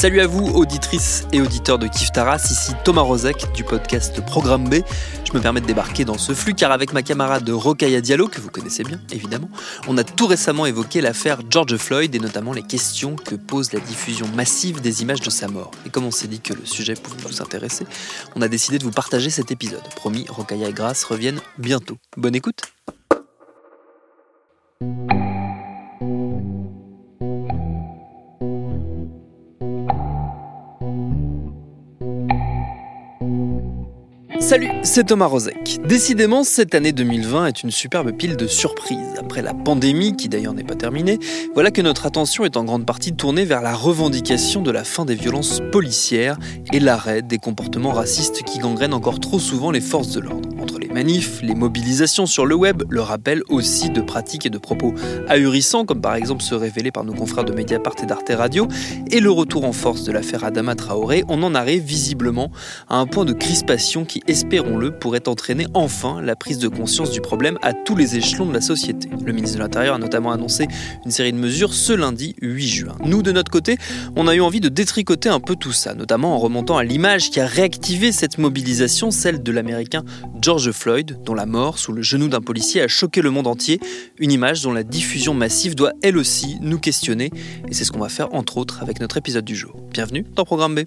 Salut à vous, auditrices et auditeurs de Kif Taras, ici Thomas Rozek du podcast Programme B. Je me permets de débarquer dans ce flux car avec ma camarade Rokaya Diallo, que vous connaissez bien évidemment, on a tout récemment évoqué l'affaire George Floyd et notamment les questions que pose la diffusion massive des images de sa mort. Et comme on s'est dit que le sujet pouvait vous intéresser, on a décidé de vous partager cet épisode. Promis, Rokaya et Grace reviennent bientôt. Bonne écoute Salut, c'est Thomas Rozek. Décidément, cette année 2020 est une superbe pile de surprises. Après la pandémie, qui d'ailleurs n'est pas terminée, voilà que notre attention est en grande partie tournée vers la revendication de la fin des violences policières et l'arrêt des comportements racistes qui gangrènent encore trop souvent les forces de l'ordre. Manifs, les mobilisations sur le web, le rappel aussi de pratiques et de propos ahurissants, comme par exemple ceux révélés par nos confrères de Mediapart et d'Arte Radio, et le retour en force de l'affaire Adama Traoré, on en arrive visiblement à un point de crispation qui espérons-le, pourrait entraîner enfin la prise de conscience du problème à tous les échelons de la société. Le ministre de l'Intérieur a notamment annoncé une série de mesures ce lundi 8 juin. Nous, de notre côté, on a eu envie de détricoter un peu tout ça, notamment en remontant à l'image qui a réactivé cette mobilisation, celle de l'Américain George Floyd, dont la mort sous le genou d'un policier a choqué le monde entier, une image dont la diffusion massive doit elle aussi nous questionner, et c'est ce qu'on va faire entre autres avec notre épisode du jour. Bienvenue dans Programme B.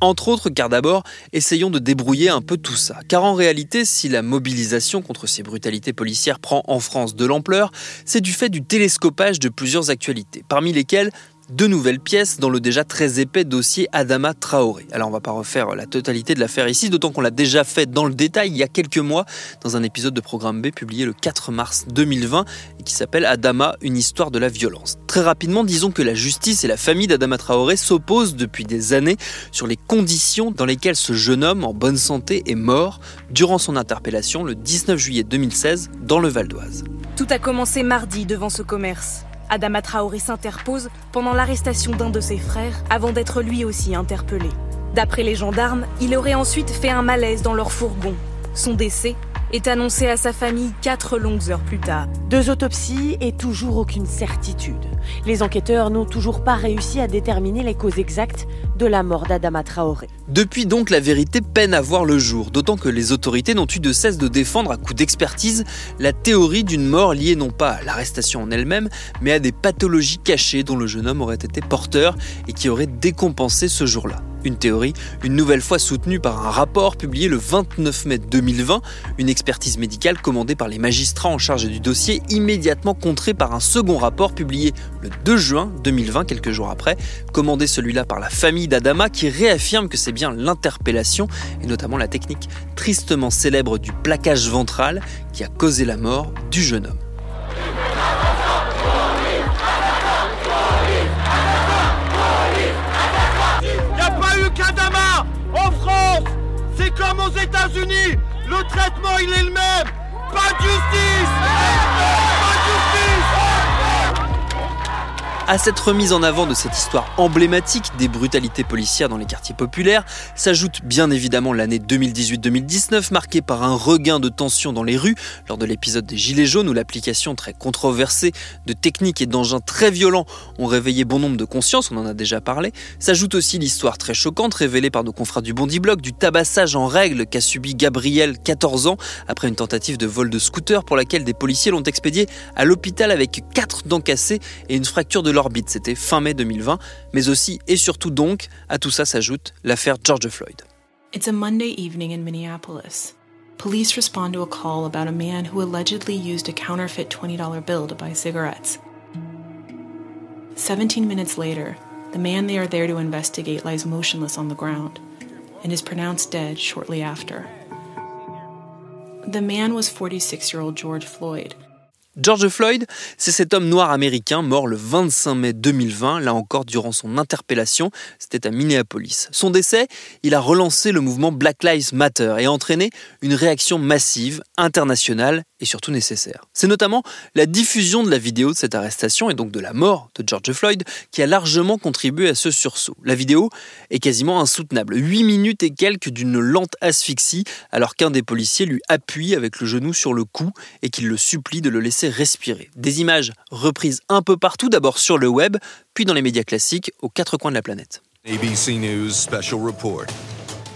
Entre autres, car d'abord, essayons de débrouiller un peu tout ça. Car en réalité, si la mobilisation contre ces brutalités policières prend en France de l'ampleur, c'est du fait du télescopage de plusieurs actualités, parmi lesquelles deux nouvelles pièces dans le déjà très épais dossier Adama Traoré. Alors on va pas refaire la totalité de l'affaire ici, d'autant qu'on l'a déjà fait dans le détail il y a quelques mois dans un épisode de Programme B publié le 4 mars 2020 et qui s'appelle Adama, une histoire de la violence. Très rapidement, disons que la justice et la famille d'Adama Traoré s'opposent depuis des années sur les conditions dans lesquelles ce jeune homme en bonne santé est mort durant son interpellation le 19 juillet 2016 dans le Val d'Oise. Tout a commencé mardi devant ce commerce. Adama Traoré s'interpose pendant l'arrestation d'un de ses frères avant d'être lui aussi interpellé. D'après les gendarmes, il aurait ensuite fait un malaise dans leur fourgon. Son décès est annoncé à sa famille quatre longues heures plus tard. Deux autopsies et toujours aucune certitude. Les enquêteurs n'ont toujours pas réussi à déterminer les causes exactes de la mort d'Adama Traoré. Depuis donc, la vérité peine à voir le jour, d'autant que les autorités n'ont eu de cesse de défendre à coup d'expertise la théorie d'une mort liée non pas à l'arrestation en elle-même, mais à des pathologies cachées dont le jeune homme aurait été porteur et qui auraient décompensé ce jour-là. Une théorie, une nouvelle fois soutenue par un rapport publié le 29 mai 2020, une expertise médicale commandée par les magistrats en charge du dossier, immédiatement contrée par un second rapport publié le 2 juin 2020, quelques jours après, commandé celui-là par la famille d'Adama, qui réaffirme que c'est bien l'interpellation, et notamment la technique tristement célèbre du plaquage ventral, qui a causé la mort du jeune homme. Il a pas eu qu'Adama en France. C'est comme aux États-Unis. Le traitement, il est le même. Pas de justice À cette remise en avant de cette histoire emblématique des brutalités policières dans les quartiers populaires s'ajoute bien évidemment l'année 2018-2019 marquée par un regain de tension dans les rues lors de l'épisode des Gilets jaunes où l'application très controversée de techniques et d'engins très violents ont réveillé bon nombre de consciences, on en a déjà parlé. S'ajoute aussi l'histoire très choquante révélée par nos confrères du Bondi Blog du tabassage en règle qu'a subi Gabriel, 14 ans, après une tentative de vol de scooter pour laquelle des policiers l'ont expédié à l'hôpital avec 4 dents cassées et une fracture de l'orbite. C'était fin mai 2020. Mais aussi et surtout donc, à tout ça s'ajoute l'affaire George Floyd. It's a Monday evening in Minneapolis. Police respond to a call about a man who allegedly used a counterfeit $20 bill to buy cigarettes. 17 minutes later, the man they are there to investigate lies motionless on the ground and is pronounced dead shortly after. The man was 46 year old George Floyd. George Floyd, c'est cet homme noir américain mort le 25 mai 2020, là encore durant son interpellation, c'était à Minneapolis. Son décès, il a relancé le mouvement Black Lives Matter et entraîné une réaction massive, internationale et surtout nécessaire. C'est notamment la diffusion de la vidéo de cette arrestation et donc de la mort de George Floyd qui a largement contribué à ce sursaut. La vidéo est quasiment insoutenable, 8 minutes et quelques d'une lente asphyxie alors qu'un des policiers lui appuie avec le genou sur le cou et qu'il le supplie de le laisser respirer. Des images reprises un peu partout, d'abord sur le web, puis dans les médias classiques aux quatre coins de la planète. ABC News special report.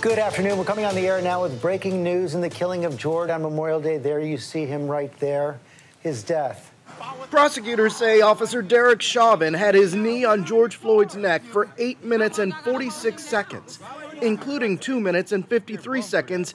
Good afternoon. We're coming on the air now with breaking news in the killing of George on Memorial Day. There you see him right there, his death. Prosecutors say Officer Derek Chauvin had his knee on George Floyd's neck for 8 minutes and 46 seconds, including 2 minutes and 53 seconds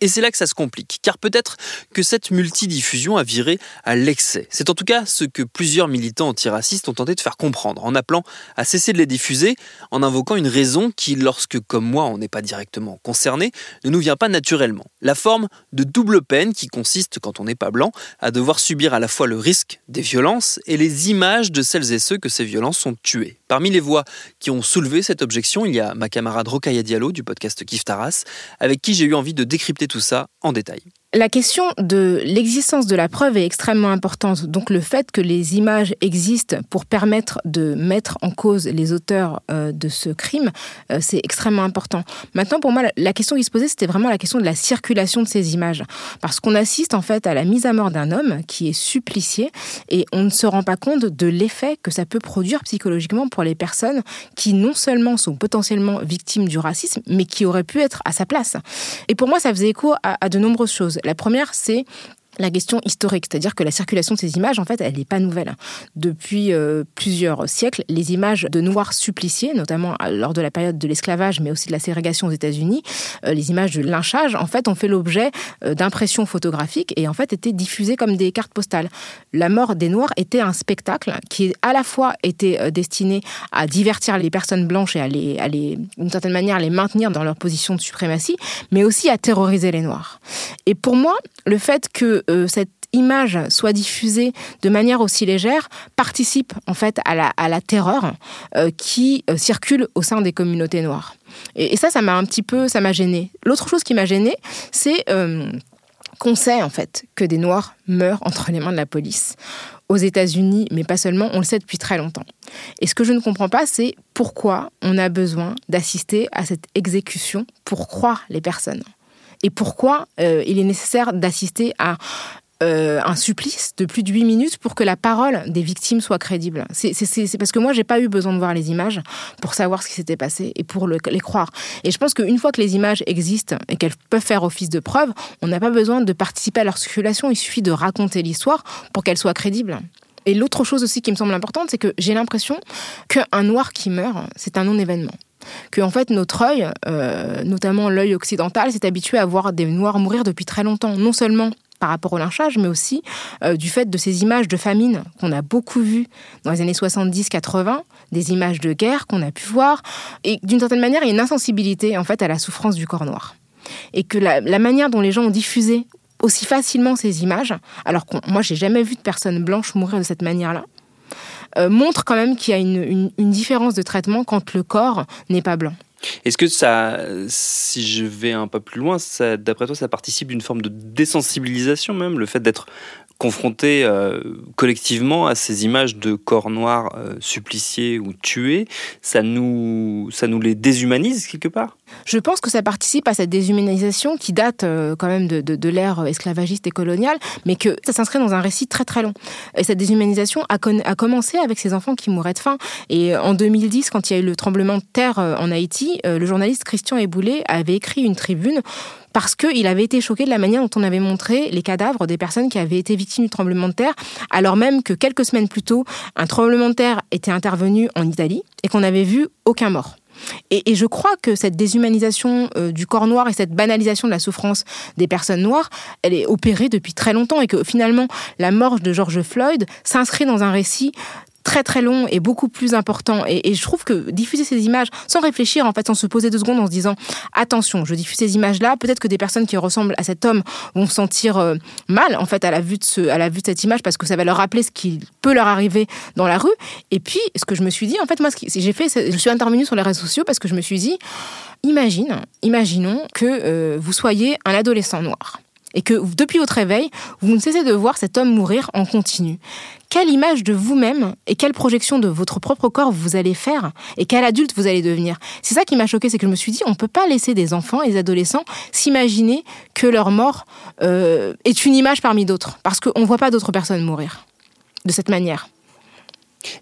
Et c'est là que ça se complique, car peut-être que cette multidiffusion a viré à l'excès. C'est en tout cas ce que plusieurs militants antiracistes ont tenté de faire comprendre, en appelant à cesser de les diffuser, en invoquant une raison qui, lorsque, comme moi, on n'est pas directement concerné, ne nous vient pas naturellement. La forme de double peine qui consiste, quand on n'est pas blanc, à devoir subir à la fois le risque des violences et les images de celles et ceux que ces violences sont tués. Parmi les voix qui ont soulevé cette objection, il y a ma camarade Rokaya Diallo du podcast Kif Taras, avec qui j'ai eu envie de décrypter tout ça en détail. La question de l'existence de la preuve est extrêmement importante. Donc le fait que les images existent pour permettre de mettre en cause les auteurs euh, de ce crime, euh, c'est extrêmement important. Maintenant, pour moi, la question qui se posait, c'était vraiment la question de la circulation de ces images. Parce qu'on assiste en fait à la mise à mort d'un homme qui est supplicié et on ne se rend pas compte de l'effet que ça peut produire psychologiquement pour les personnes qui non seulement sont potentiellement victimes du racisme, mais qui auraient pu être à sa place. Et pour moi, ça faisait écho à, à de nombreuses choses. La première, c'est la question historique, c'est-à-dire que la circulation de ces images, en fait, elle n'est pas nouvelle. Depuis euh, plusieurs siècles, les images de noirs suppliciés, notamment lors de la période de l'esclavage, mais aussi de la ségrégation aux États-Unis, euh, les images de lynchage, en fait, ont fait l'objet euh, d'impressions photographiques et en fait étaient diffusées comme des cartes postales. La mort des Noirs était un spectacle qui, à la fois, était destiné à divertir les personnes blanches et à les, à les, d'une certaine manière, les maintenir dans leur position de suprématie, mais aussi à terroriser les Noirs. Et pour moi, le fait que euh, cette image soit diffusée de manière aussi légère participe en fait à la, terreur euh, qui euh, circule au sein des communautés noires. Et, et ça, ça m'a un petit peu, ça m'a gêné. L'autre chose qui m'a gêné, c'est qu'on sait en fait que des Noirs meurent entre les mains de la police. Aux États-Unis, mais pas seulement, on le sait depuis très longtemps. Et ce que je ne comprends pas, c'est pourquoi on a besoin d'assister à cette exécution pour croire les personnes et pourquoi euh, il est nécessaire d'assister à euh, un supplice de plus de 8 minutes pour que la parole des victimes soit crédible? C'est parce que moi, j'ai pas eu besoin de voir les images pour savoir ce qui s'était passé et pour le, les croire. Et je pense qu'une fois que les images existent et qu'elles peuvent faire office de preuve, on n'a pas besoin de participer à leur circulation, il suffit de raconter l'histoire pour qu'elle soit crédible. Et l'autre chose aussi qui me semble importante, c'est que j'ai l'impression qu'un noir qui meurt, c'est un non-événement que en fait notre œil, euh, notamment l'œil occidental, s'est habitué à voir des noirs mourir depuis très longtemps, non seulement par rapport au lynchage, mais aussi euh, du fait de ces images de famine qu'on a beaucoup vues dans les années 70-80, des images de guerre qu'on a pu voir, et d'une certaine manière, il y a une insensibilité en fait à la souffrance du corps noir. Et que la, la manière dont les gens ont diffusé aussi facilement ces images, alors que moi j'ai jamais vu de personnes blanches mourir de cette manière-là, euh, montre quand même qu'il y a une, différence de traitement quand le corps n'est pas blanc. Est-ce que ça, si je vais un peu plus loin, d'après toi, ça participe d'une forme de désensibilisation même, le fait d'être confrontés euh, collectivement à ces images de corps noirs euh, suppliciés ou tués, ça nous, ça nous les déshumanise quelque part? Je pense que ça participe à cette déshumanisation qui date euh, quand même de, de, l'ère esclavagiste et coloniale, mais que ça s'inscrit dans un récit très très long. Et cette déshumanisation a, commencé avec ces enfants qui mouraient de faim. Et en 2010, quand il y a eu le tremblement de terre en Haïti, le journaliste Christian Eboulé avait écrit une tribune parce qu'il avait été choqué de la manière dont on avait montré les cadavres des personnes qui avaient été victimes du tremblement de terre, alors même que quelques semaines plus tôt, un tremblement de terre était intervenu en Italie et qu'on n'avait vu aucun mort. Et, je crois que cette déshumanisation euh, du corps noir et cette banalisation de la souffrance des personnes noires, elle est opérée depuis très longtemps et que finalement la mort de George Floyd s'inscrit dans un récit très très long et beaucoup plus important. Et, je trouve que diffuser ces images sans réfléchir, en fait, sans se poser deux secondes, en se disant attention, je diffuse ces images-là, peut-être que des personnes qui ressemblent à cet homme vont se sentir euh, mal en fait à la vue de ce, à la vue de cette image parce que ça va leur rappeler ce qui peut leur arriver dans la rue. Et puis, ce que je me suis dit, en fait, moi, ce que j'ai fait, je suis intervenue sur les réseaux sociaux parce que je me suis dit, imagine, imaginons que euh, vous soyez un adolescent noir et que depuis votre réveil, vous ne cessez de voir cet homme mourir en continu. Quelle image de vous-même et quelle projection de votre propre corps vous allez faire et quel adulte vous allez devenir? C'est ça qui m'a choqué, c'est que je me suis dit, on ne peut pas laisser des enfants et des adolescents s'imaginer que leur mort euh, est une image parmi d'autres, parce qu'on ne voit pas d'autres personnes mourir de cette manière.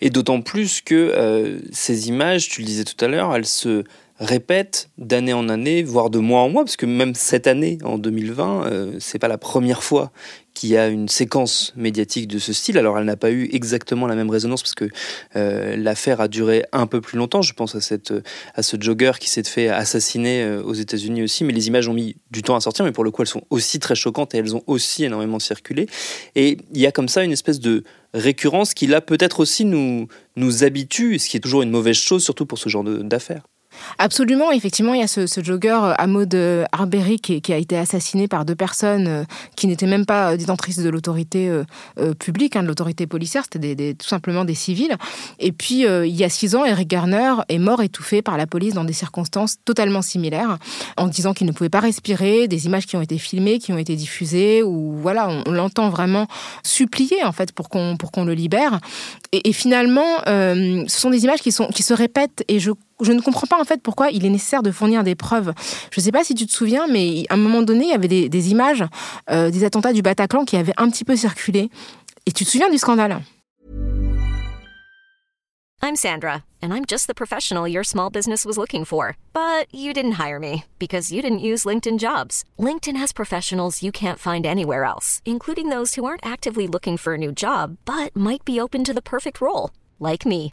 Et d'autant plus que euh, ces images, tu le disais tout à l'heure, elles se répète d'année en année, voire de mois en mois, parce que même cette année, en 2020, euh, c'est pas la première fois qu'il y a une séquence médiatique de ce style. Alors elle n'a pas eu exactement la même résonance parce que euh, l'affaire a duré un peu plus longtemps. Je pense à, cette, à ce jogger qui s'est fait assassiner euh, aux États-Unis aussi, mais les images ont mis du temps à sortir, mais pour le coup elles sont aussi très choquantes et elles ont aussi énormément circulé. Et il y a comme ça une espèce de récurrence qui là peut-être aussi nous, nous habitue, ce qui est toujours une mauvaise chose, surtout pour ce genre d'affaires. Absolument, effectivement, il y a ce, ce jogger Hamoud euh, Arbery qui, a été assassiné par deux personnes euh, qui n'étaient même pas détentrices de l'autorité euh, publique, hein, de l'autorité policière, c'était tout simplement des civils. Et puis, il y a six ans, Eric Garner est mort étouffé par la police dans des circonstances totalement similaires, en disant qu'il ne pouvait pas respirer, des images qui ont été filmées, qui ont été diffusées, où voilà, on, l'entend vraiment supplier en fait pour qu'on pour qu'on le libère. Et, et finalement, ce sont des images qui sont qui se répètent et je je ne comprends pas en fait pourquoi il est nécessaire de fournir des preuves. Je ne sais pas si tu te souviens, mais à un moment donné, il y avait des, images euh, des attentats du Bataclan qui avaient un petit peu circulé. Et tu te souviens du scandale? I'm Sandra, and I'm just the professional your small business was looking for. But you didn't hire me because you didn't use LinkedIn jobs. LinkedIn has professionals you can't find anywhere else, including those who aren't actively looking for a new job, but might be open to the perfect role, like me.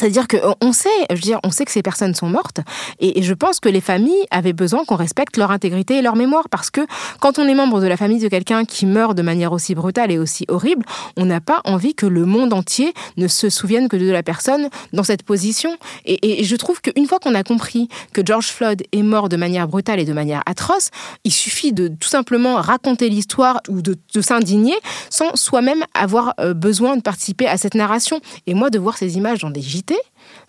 C'est-à-dire qu'on sait, je veux on sait que ces personnes sont mortes, et, je pense que les familles avaient besoin qu'on respecte leur intégrité et leur mémoire, parce que quand on est membre de la famille de quelqu'un qui meurt de manière aussi brutale et aussi horrible, on n'a pas envie que le monde entier ne se souvienne que de la personne dans cette position. Et, je trouve qu'une fois qu'on a compris que George Floyd est mort de manière brutale et de manière atroce, il suffit de tout simplement raconter l'histoire ou de, de s'indigner sans soi-même avoir euh, besoin de participer à cette narration. Et moi, de voir ces images dans des activité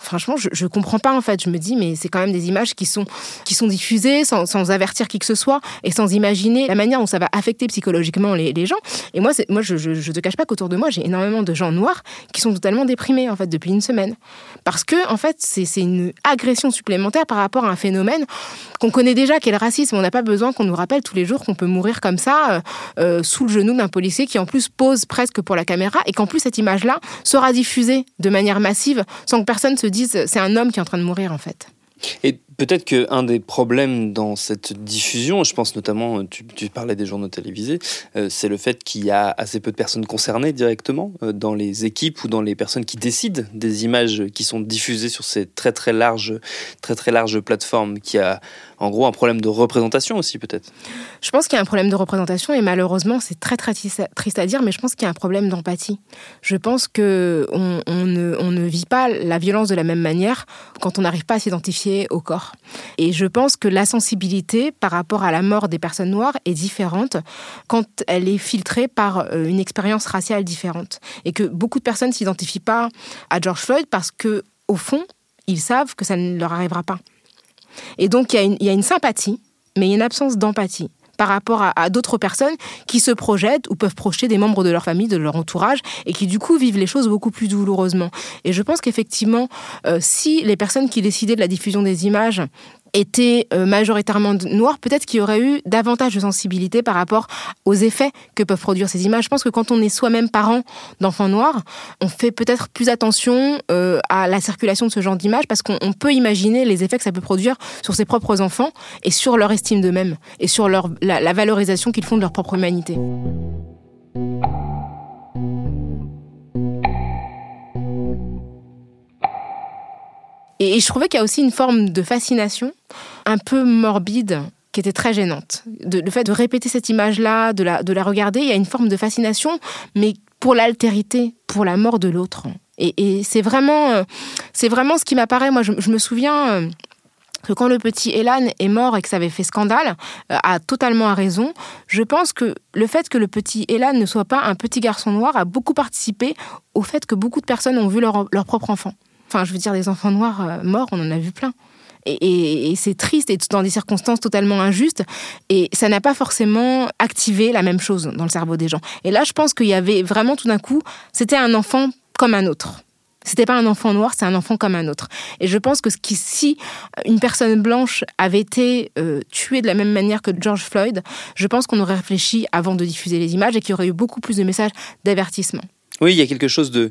franchement, je, je comprends pas en fait. Je me dis, mais c'est quand même des images qui sont, qui sont diffusées sans, sans, avertir qui que ce soit et sans imaginer la manière dont ça va affecter psychologiquement les, gens. Et moi, moi je, je, je, te cache pas qu'autour de moi, j'ai énormément de gens noirs qui sont totalement déprimés en fait depuis une semaine. Parce que, en fait, c'est une agression supplémentaire par rapport à un phénomène qu'on connaît déjà, qui est le racisme. On n'a pas besoin qu'on nous rappelle tous les jours qu'on peut mourir comme ça, euh, euh, sous le genou d'un policier qui en plus pose presque pour la caméra et qu'en plus cette image-là sera diffusée de manière massive sans que personne se dise c'est un homme qui est en train de mourir en fait. Et Peut-être qu'un des problèmes dans cette diffusion, je pense notamment, tu, parlais des journaux télévisés, euh, c'est le fait qu'il y a assez peu de personnes concernées directement euh, dans les équipes ou dans les personnes qui décident des images qui sont diffusées sur ces très très larges, très très larges plateformes, qui a en gros un problème de représentation aussi peut-être. Je pense qu'il y a un problème de représentation et malheureusement c'est très très triste à dire, mais je pense qu'il y a un problème d'empathie. Je pense que on, ne, ne vit pas la violence de la même manière quand on n'arrive pas à s'identifier au corps. Et je pense que la sensibilité par rapport à la mort des personnes noires est différente quand elle est filtrée par euh, une expérience raciale différente. Et que beaucoup de personnes ne s'identifient pas à George Floyd parce que, au fond, ils savent que ça ne leur arrivera pas. Et donc, il y, a une sympathie, mais il y a une absence d'empathie par rapport à, d'autres personnes qui se projettent ou peuvent projeter des membres de leur famille, de leur entourage, et qui du coup vivent les choses beaucoup plus douloureusement. Et je pense qu'effectivement, euh, si les personnes qui décidaient de la diffusion des images étaient euh, majoritairement noirs, peut-être qu'il y aurait eu davantage de sensibilité par rapport aux effets que peuvent produire ces images. Je pense que quand on est soi-même parent d'enfants noirs, on fait peut-être plus attention euh, à la circulation de ce genre d'images parce qu'on peut imaginer les effets que ça peut produire sur ses propres enfants et sur leur estime d'eux-mêmes et sur la valorisation qu'ils font de leur propre humanité. Et, je trouvais qu'il y a aussi une forme de fascination un peu morbide qui était très gênante. le fait de répéter cette image-là, de la, de la regarder, il y a une forme de fascination, mais pour l'altérité, pour la mort de l'autre. Et, c'est vraiment, euh, vraiment ce qui m'apparaît. Moi, je, me souviens euh, que quand le petit Elan est mort et que ça avait fait scandale, euh, a totalement à raison. Je pense que le fait que le petit Elan ne soit pas un petit garçon noir a beaucoup participé au fait que beaucoup de personnes ont vu leur propre enfant. Enfin, je veux dire, des enfants noirs euh, morts, on en a vu plein. Et, c'est triste et dans des circonstances totalement injustes. Et ça n'a pas forcément activé la même chose dans le cerveau des gens. Et là, je pense qu'il y avait vraiment tout d'un coup, c'était un enfant comme un autre. C'était pas un enfant noir, c'est un enfant comme un autre. Et je pense que si une personne blanche avait été euh, tuée de la même manière que George Floyd, je pense qu'on aurait réfléchi avant de diffuser les images et qu'il y aurait eu beaucoup plus de messages d'avertissement. Oui, il y a quelque chose de,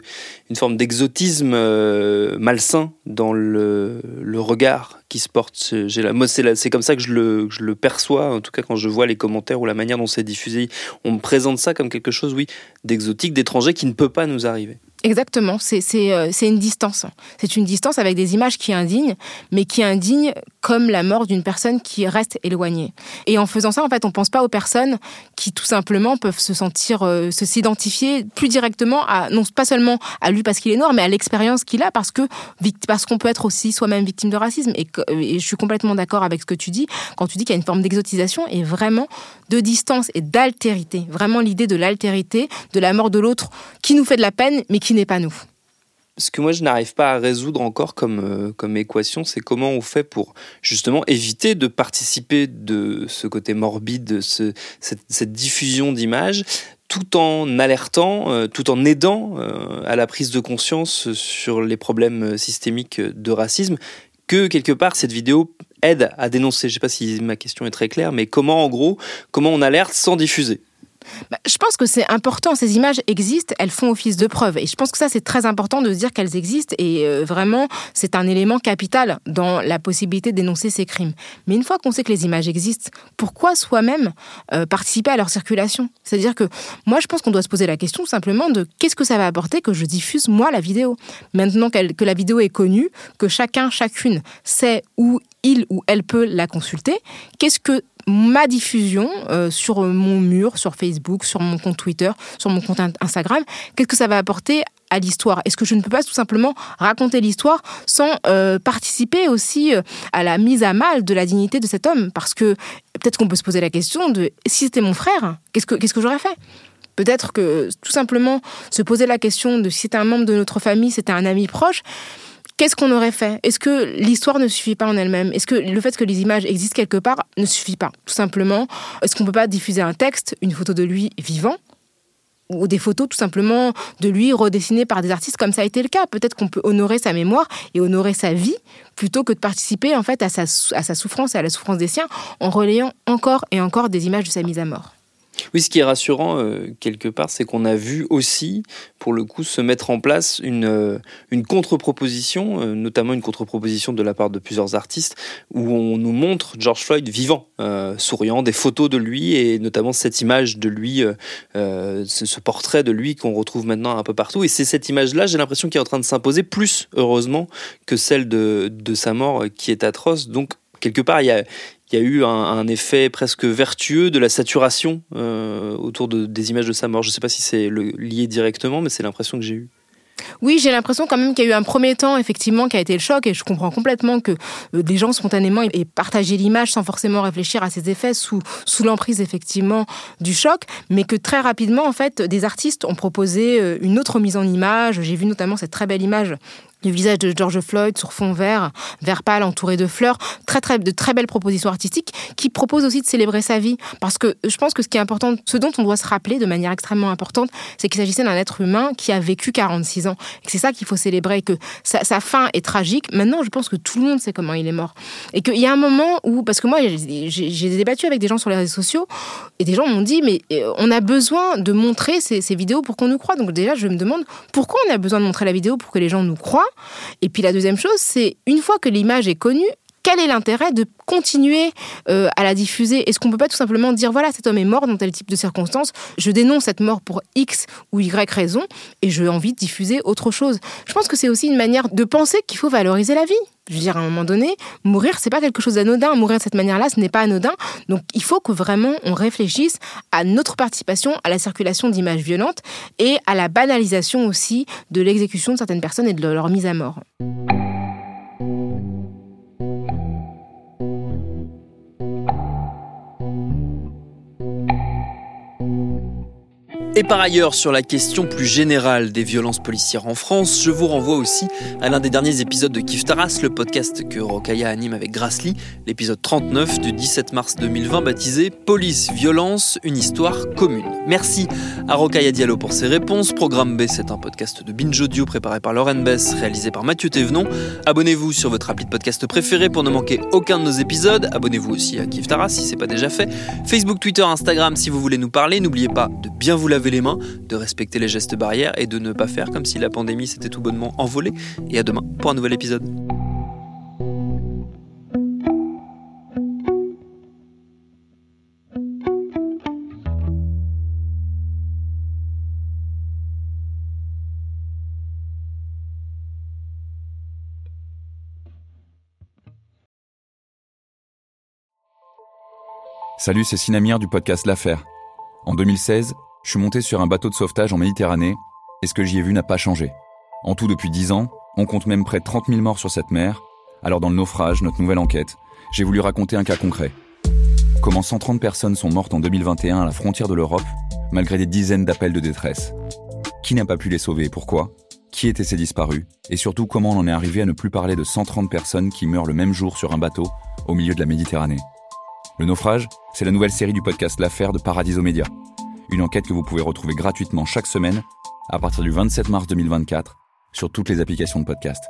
une forme d'exotisme euh, malsain dans le, regard qui se porte. J'ai moi, c'est comme ça que je le, je le, perçois, en tout cas quand je vois les commentaires ou la manière dont c'est diffusé. On me présente ça comme quelque chose, oui, d'exotique, d'étranger qui ne peut pas nous arriver. Exactement, euh, c'est une distance. C'est une distance avec des images qui indignent, mais qui indignent comme la mort d'une personne qui reste éloignée. Et en faisant ça, en fait, on pense pas aux personnes qui tout simplement peuvent se sentir, euh, se s'identifier plus directement à, non pas seulement à lui parce qu'il est noir, mais à l'expérience qu'il a parce que parce qu'on peut être aussi soi-même victime de racisme. Et, et je suis complètement d'accord avec ce que tu dis quand tu dis qu'il y a une forme d'exotisation et vraiment de distance et d'altérité. Vraiment l'idée de l'altérité, de la mort de l'autre qui nous fait de la peine, mais qui n'est pas nous. Ce que moi je n'arrive pas à résoudre encore comme, euh, comme équation, c'est comment on fait pour justement éviter de participer de ce côté morbide, ce, cette, diffusion d'images, tout en alertant, euh, tout en aidant euh, à la prise de conscience sur les problèmes systémiques de racisme, que quelque part cette vidéo aide à dénoncer. Je ne sais pas si ma question est très claire, mais comment en gros, comment on alerte sans diffuser? Je pense que c'est important. Ces images existent, elles font office de preuve. Et je pense que ça, c'est très important de se dire qu'elles existent. Et euh, vraiment, c'est un élément capital dans la possibilité dénoncer ces crimes. Mais une fois qu'on sait que les images existent, pourquoi soi-même euh, participer à leur circulation? C'est-à-dire que moi, je pense qu'on doit se poser la question simplement de qu'est-ce que ça va apporter que je diffuse, moi, la vidéo? Maintenant que la vidéo est connue, que chacun, chacune sait où il ou elle peut la consulter, qu'est-ce que ma diffusion euh, sur mon mur, sur Facebook, sur mon compte Twitter, sur mon compte Instagram, qu'est-ce que ça va apporter à l'histoire? Est-ce que je ne peux pas tout simplement raconter l'histoire sans euh, participer aussi euh, à la mise à mal de la dignité de cet homme? Parce que peut-être qu'on peut se poser la question de si c'était mon frère, qu'est-ce que, qu'est-ce que j'aurais fait? Peut-être que tout simplement se poser la question de si c'était un membre de notre famille, c'était un ami proche, qu'est-ce qu'on aurait fait? Est-ce que l'histoire ne suffit pas en elle-même? Est-ce que le fait que les images existent quelque part ne suffit pas Tout simplement, est-ce qu'on ne peut pas diffuser un texte, une photo de lui vivant ou des photos tout simplement de lui redessinées par des artistes comme ça a été le cas? Peut-être qu'on peut honorer sa mémoire et honorer sa vie plutôt que de participer en fait à sa, à sa souffrance et à la souffrance des siens en relayant encore et encore des images de sa mise à mort. Oui, ce qui est rassurant euh, quelque part, c'est qu'on a vu aussi, pour le coup, se mettre en place une, euh, une contre-proposition, euh, notamment une contre-proposition de la part de plusieurs artistes, où on nous montre George Floyd vivant, souriant, des photos de lui, et notamment cette image de lui, ce, portrait de lui qu'on retrouve maintenant un peu partout. Et c'est cette image-là, j'ai l'impression, qui est en train de s'imposer, plus heureusement que celle de, de sa mort, qui est atroce. Donc, quelque part, il y a, il y a eu un, effet presque vertueux de la saturation euh, autour de, des images de sa mort. Je ne sais pas si c'est lié directement, mais c'est l'impression que j'ai eue. Oui, j'ai l'impression quand même qu'il y a eu un premier temps, effectivement, qui a été le choc, et je comprends complètement que euh, des gens spontanément aient partagé l'image sans forcément réfléchir à ses effets sous, sous l'emprise, effectivement, du choc, mais que très rapidement, en fait, des artistes ont proposé euh, une autre mise en image. J'ai vu notamment cette très belle image le visage de George Floyd sur fond vert, vert pâle entouré de fleurs, très très de très belles propositions artistiques qui proposent aussi de célébrer sa vie parce que je pense que ce qui est important, ce dont on doit se rappeler de manière extrêmement importante, c'est qu'il s'agissait d'un être humain qui a vécu 46 ans et c'est ça qu'il faut célébrer que sa, fin est tragique. Maintenant, je pense que tout le monde sait comment il est mort et qu'il y a un moment où parce que moi j'ai débattu avec des gens sur les réseaux sociaux et des gens m'ont dit mais euh, on a besoin de montrer ces, ces vidéos pour qu'on nous croie. Donc déjà je me demande pourquoi on a besoin de montrer la vidéo pour que les gens nous croient et puis la deuxième chose, c'est une fois que l'image est connue, quel est l'intérêt de continuer euh, à la diffuser? Est-ce qu'on peut pas tout simplement dire voilà, cet homme est mort dans tel type de circonstances, je dénonce cette mort pour X ou Y raison et j'ai envie de diffuser autre chose? Je pense que c'est aussi une manière de penser qu'il faut valoriser la vie. Je veux dire, à un moment donné, mourir, c'est pas quelque chose d'anodin. Mourir de cette manière-là, ce n'est pas anodin. Donc, il faut que vraiment on réfléchisse à notre participation à la circulation d'images violentes et à la banalisation aussi de l'exécution de certaines personnes et de leur mise à mort. Et par ailleurs, sur la question plus générale des violences policières en France, je vous renvoie aussi à l'un des derniers épisodes de Kif Taras, le podcast que Rokaya anime avec Grassly, l'épisode 39 du 17 mars 2020 baptisé Police, violence, une histoire commune. Merci à Rokaya Diallo pour ses réponses. Programme B, c'est un podcast de Binge Audio préparé par Lauren Bess, réalisé par Mathieu Thévenon. Abonnez-vous sur votre appli de podcast préféré pour ne manquer aucun de nos épisodes. Abonnez-vous aussi à Kif Taras si c'est pas déjà fait. Facebook, Twitter, Instagram si vous voulez nous parler. N'oubliez pas de bien vous les mains, de respecter les gestes barrières et de ne pas faire comme si la pandémie s'était tout bonnement envolée. Et à demain pour un nouvel épisode. Salut, c'est Sinamir du podcast L'Affaire. En 2016, je suis monté sur un bateau de sauvetage en Méditerranée et ce que j'y ai vu n'a pas changé. En tout, depuis 10 ans, on compte même près de 30 000 morts sur cette mer. Alors, dans le naufrage, notre nouvelle enquête, j'ai voulu raconter un cas concret. Comment 130 personnes sont mortes en 2021 à la frontière de l'Europe, malgré des dizaines d'appels de détresse. Qui n'a pas pu les sauver et pourquoi? Qui étaient ces disparus? Et surtout, comment on en est arrivé à ne plus parler de 130 personnes qui meurent le même jour sur un bateau au milieu de la Méditerranée? Le naufrage, c'est la nouvelle série du podcast L'affaire de Paradiso Média une enquête que vous pouvez retrouver gratuitement chaque semaine à partir du 27 mars 2024 sur toutes les applications de podcast.